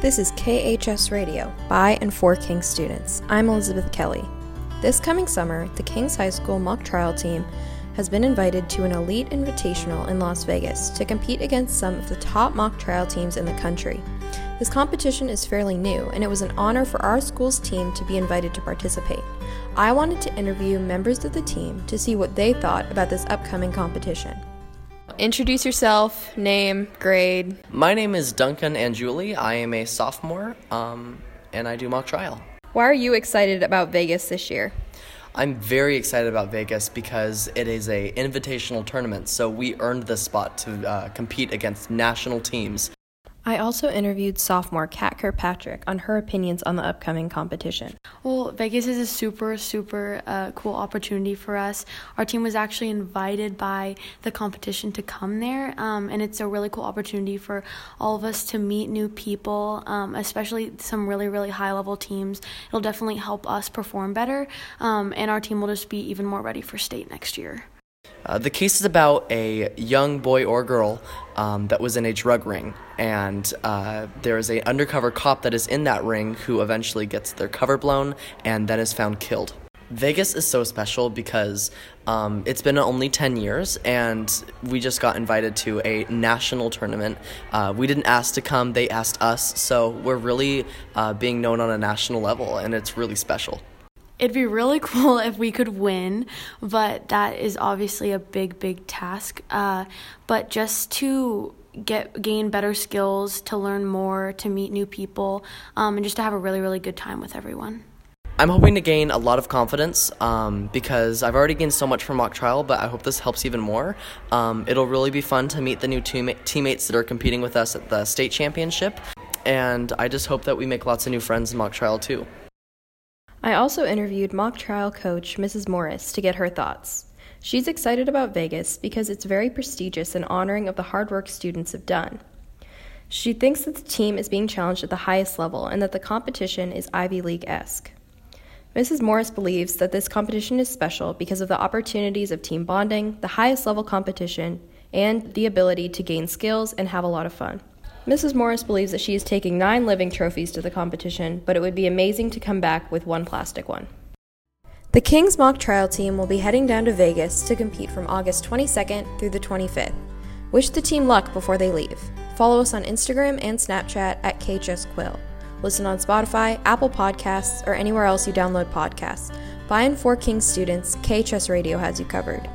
This is KHS Radio by and for King students. I'm Elizabeth Kelly. This coming summer, the Kings High School mock trial team has been invited to an elite invitational in Las Vegas to compete against some of the top mock trial teams in the country. This competition is fairly new, and it was an honor for our school's team to be invited to participate. I wanted to interview members of the team to see what they thought about this upcoming competition. Introduce yourself, name, grade. My name is Duncan and Julie. I am a sophomore, um, and I do mock trial. Why are you excited about Vegas this year? I'm very excited about Vegas because it is a invitational tournament, so we earned the spot to uh, compete against national teams. I also interviewed sophomore Kat Kirkpatrick on her opinions on the upcoming competition. Well, Vegas is a super, super uh, cool opportunity for us. Our team was actually invited by the competition to come there, um, and it's a really cool opportunity for all of us to meet new people, um, especially some really, really high level teams. It'll definitely help us perform better, um, and our team will just be even more ready for state next year. Uh, the case is about a young boy or girl um, that was in a drug ring, and uh, there is an undercover cop that is in that ring who eventually gets their cover blown and then is found killed. Vegas is so special because um, it's been only 10 years and we just got invited to a national tournament. Uh, we didn't ask to come, they asked us, so we're really uh, being known on a national level and it's really special. It'd be really cool if we could win, but that is obviously a big, big task. Uh, but just to get gain better skills, to learn more, to meet new people, um, and just to have a really, really good time with everyone. I'm hoping to gain a lot of confidence um, because I've already gained so much from mock trial, but I hope this helps even more. Um, it'll really be fun to meet the new team- teammates that are competing with us at the state championship, and I just hope that we make lots of new friends in mock trial too. I also interviewed mock trial coach Mrs. Morris to get her thoughts. She's excited about Vegas because it's very prestigious and honoring of the hard work students have done. She thinks that the team is being challenged at the highest level and that the competition is Ivy League esque. Mrs. Morris believes that this competition is special because of the opportunities of team bonding, the highest level competition, and the ability to gain skills and have a lot of fun. Mrs. Morris believes that she is taking nine living trophies to the competition, but it would be amazing to come back with one plastic one. The Kings mock trial team will be heading down to Vegas to compete from August 22nd through the 25th. Wish the team luck before they leave. Follow us on Instagram and Snapchat at KHS Quill. Listen on Spotify, Apple Podcasts, or anywhere else you download podcasts. By and for Kings students, KHS Radio has you covered.